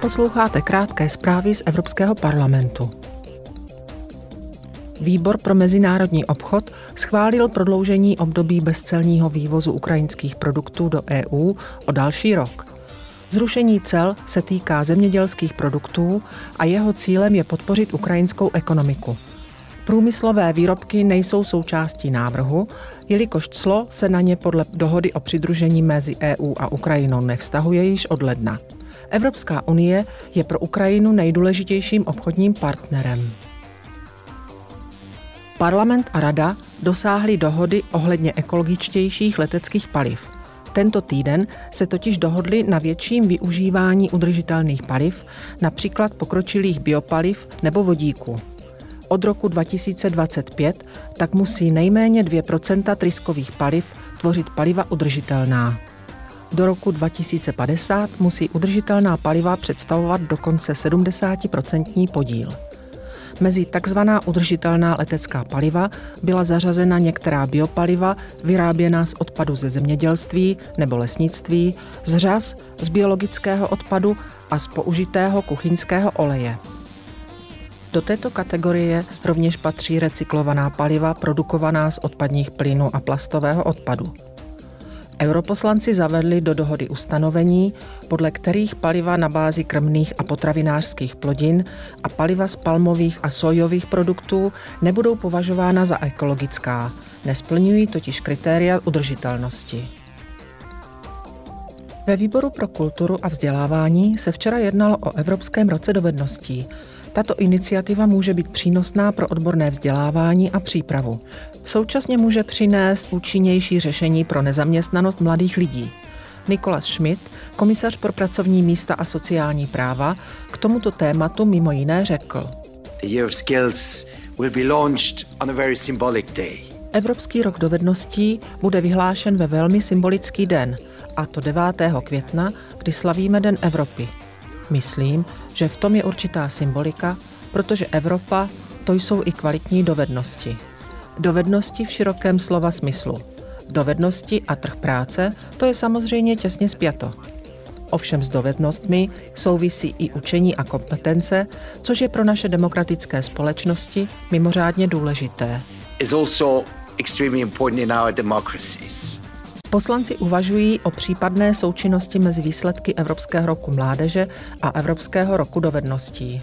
Posloucháte krátké zprávy z Evropského parlamentu. Výbor pro mezinárodní obchod schválil prodloužení období bezcelního vývozu ukrajinských produktů do EU o další rok. Zrušení cel se týká zemědělských produktů a jeho cílem je podpořit ukrajinskou ekonomiku. Průmyslové výrobky nejsou součástí návrhu, jelikož clo se na ně podle dohody o přidružení mezi EU a Ukrajinou nevztahuje již od ledna. Evropská unie je pro Ukrajinu nejdůležitějším obchodním partnerem. Parlament a Rada dosáhly dohody ohledně ekologičtějších leteckých paliv. Tento týden se totiž dohodli na větším využívání udržitelných paliv, například pokročilých biopaliv nebo vodíku. Od roku 2025 tak musí nejméně 2% tryskových paliv tvořit paliva udržitelná. Do roku 2050 musí udržitelná paliva představovat dokonce 70% podíl. Mezi takzvaná udržitelná letecká paliva byla zařazena některá biopaliva vyráběná z odpadu ze zemědělství nebo lesnictví, z řas, z biologického odpadu a z použitého kuchyňského oleje. Do této kategorie rovněž patří recyklovaná paliva produkovaná z odpadních plynů a plastového odpadu. Europoslanci zavedli do dohody ustanovení, podle kterých paliva na bázi krmných a potravinářských plodin a paliva z palmových a sojových produktů nebudou považována za ekologická, nesplňují totiž kritéria udržitelnosti. Ve výboru pro kulturu a vzdělávání se včera jednalo o Evropském roce dovedností, tato iniciativa může být přínosná pro odborné vzdělávání a přípravu. Současně může přinést účinnější řešení pro nezaměstnanost mladých lidí. Nikolas Schmidt, komisař pro pracovní místa a sociální práva, k tomuto tématu mimo jiné řekl. Evropský rok dovedností bude vyhlášen ve velmi symbolický den, a to 9. května, kdy slavíme Den Evropy. Myslím, že v tom je určitá symbolika, protože Evropa to jsou i kvalitní dovednosti. Dovednosti v širokém slova smyslu. Dovednosti a trh práce, to je samozřejmě těsně spjato. Ovšem s dovednostmi souvisí i učení a kompetence, což je pro naše demokratické společnosti mimořádně důležité. Is also extremely important in our democracies. Poslanci uvažují o případné součinnosti mezi výsledky Evropského roku mládeže a Evropského roku dovedností.